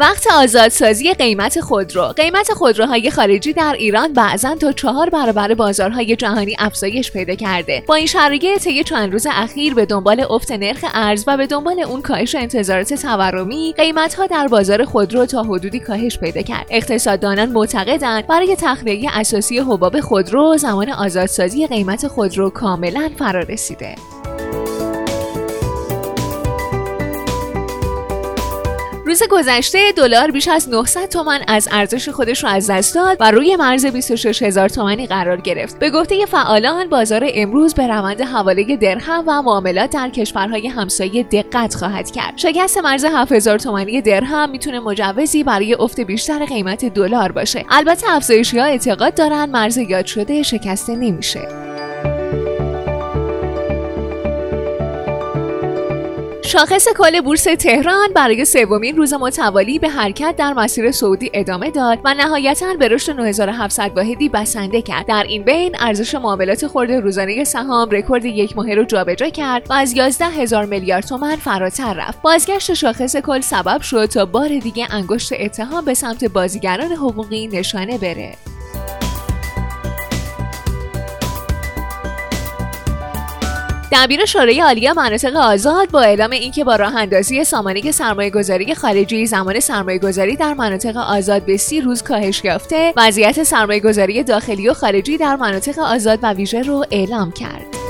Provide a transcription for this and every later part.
وقت آزادسازی قیمت خودرو. قیمت خودروهای خارجی در ایران بعضا تا چهار برابر بازارهای جهانی افزایش پیدا کرده. با این شرایط طی چند روز اخیر به دنبال افت نرخ ارز و به دنبال اون کاهش انتظارات تورمی قیمتها در بازار خودرو تا حدودی کاهش پیدا کرد. اقتصاددانان معتقدند برای تخلیه اساسی حباب خودرو زمان آزادسازی قیمت خودرو کاملا فرا رسیده روز گذشته دلار بیش از 900 تومان از ارزش خودش را از دست داد و روی مرز 26 هزار تومانی قرار گرفت. به گفته فعالان بازار امروز به روند حواله درهم و معاملات در کشورهای همسایه دقت خواهد کرد. شکست مرز 7000 تومانی درهم می‌تونه مجوزی برای افت بیشتر قیمت دلار باشه. البته افزایشی ها اعتقاد دارن مرز یاد شده شکسته نمیشه. شاخص کل بورس تهران برای سومین روز متوالی به حرکت در مسیر سعودی ادامه داد و نهایتا به رشد 9700 واحدی بسنده کرد. در این بین ارزش معاملات خورده روزانه سهام رکورد یک ماهه رو جابجا کرد و از 11 هزار میلیارد تومان فراتر رفت. بازگشت شاخص کل سبب شد تا بار دیگه انگشت اتهام به سمت بازیگران حقوقی نشانه بره. دبیر شورای عالی مناطق آزاد با اعلام اینکه با راه اندازی سامانه سرمایه گذاری خارجی زمان سرمایه گذاری در مناطق آزاد به سی روز کاهش یافته وضعیت سرمایه گذاری داخلی و خارجی در مناطق آزاد و ویژه رو اعلام کرد.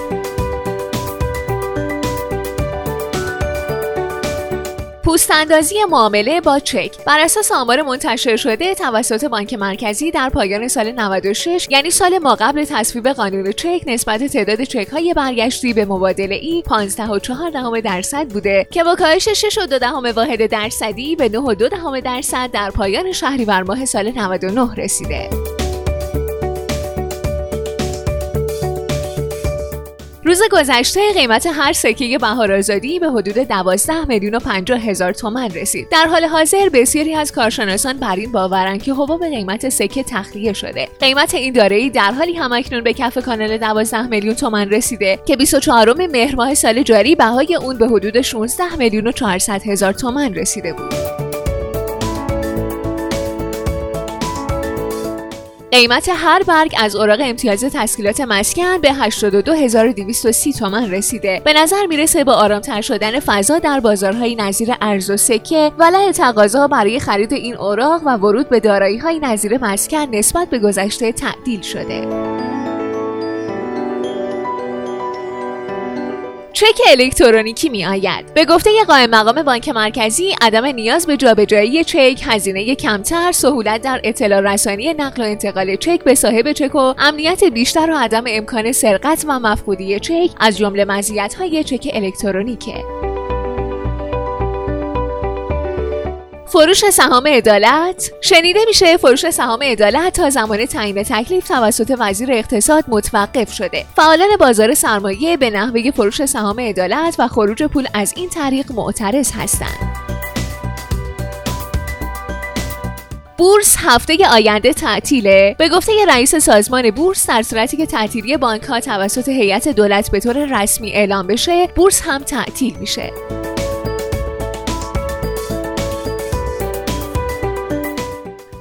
پوست اندازی معامله با چک بر اساس آمار منتشر شده توسط بانک مرکزی در پایان سال 96 یعنی سال ما قبل تصویب قانون چک نسبت تعداد چک های برگشتی به مبادله ای 15.4 درصد بوده که با کاهش 6.2 واحد درصدی به 9.2 درصد در پایان شهریور ماه سال 99 رسیده. روز گذشته قیمت هر سکه بهار آزادی به حدود 12 میلیون و 50 هزار تومن رسید. در حال حاضر بسیاری از کارشناسان بر این باورند که حباب قیمت سکه تخلیه شده. قیمت این دارایی در حالی همکنون به کف کانال 12 میلیون تومن رسیده که 24 مهر ماه سال جاری بهای اون به حدود 16 میلیون و 400 هزار تومن رسیده بود. قیمت هر برگ از اوراق امتیاز تسکیلات مسکن به 82230 تومان رسیده. به نظر می‌رسه با آرامتر شدن فضا در بازارهای نظیر ارز و سکه ولع تقاضا برای خرید این اوراق و ورود به دارایی‌های نظیر مسکن نسبت به گذشته تعدیل شده. چک الکترونیکی می آید. به گفته قائم مقام بانک مرکزی عدم نیاز به جابجایی چک، هزینه کمتر، سهولت در اطلاع رسانی نقل و انتقال چک به صاحب چک و امنیت بیشتر و عدم امکان سرقت و مفقودی چک از جمله مزیت‌های چک الکترونیکه. فروش سهام عدالت. شنیده میشه فروش سهام عدالت تا زمان تعیین تکلیف توسط وزیر اقتصاد متوقف شده. فعالان بازار سرمایه به نحوه فروش سهام عدالت و خروج پول از این طریق معترض هستند. بورس هفته آینده تعطیله. به گفته رئیس سازمان بورس در صورتی که تعطیلی بانک ها توسط هیئت دولت به طور رسمی اعلام بشه بورس هم تعطیل میشه.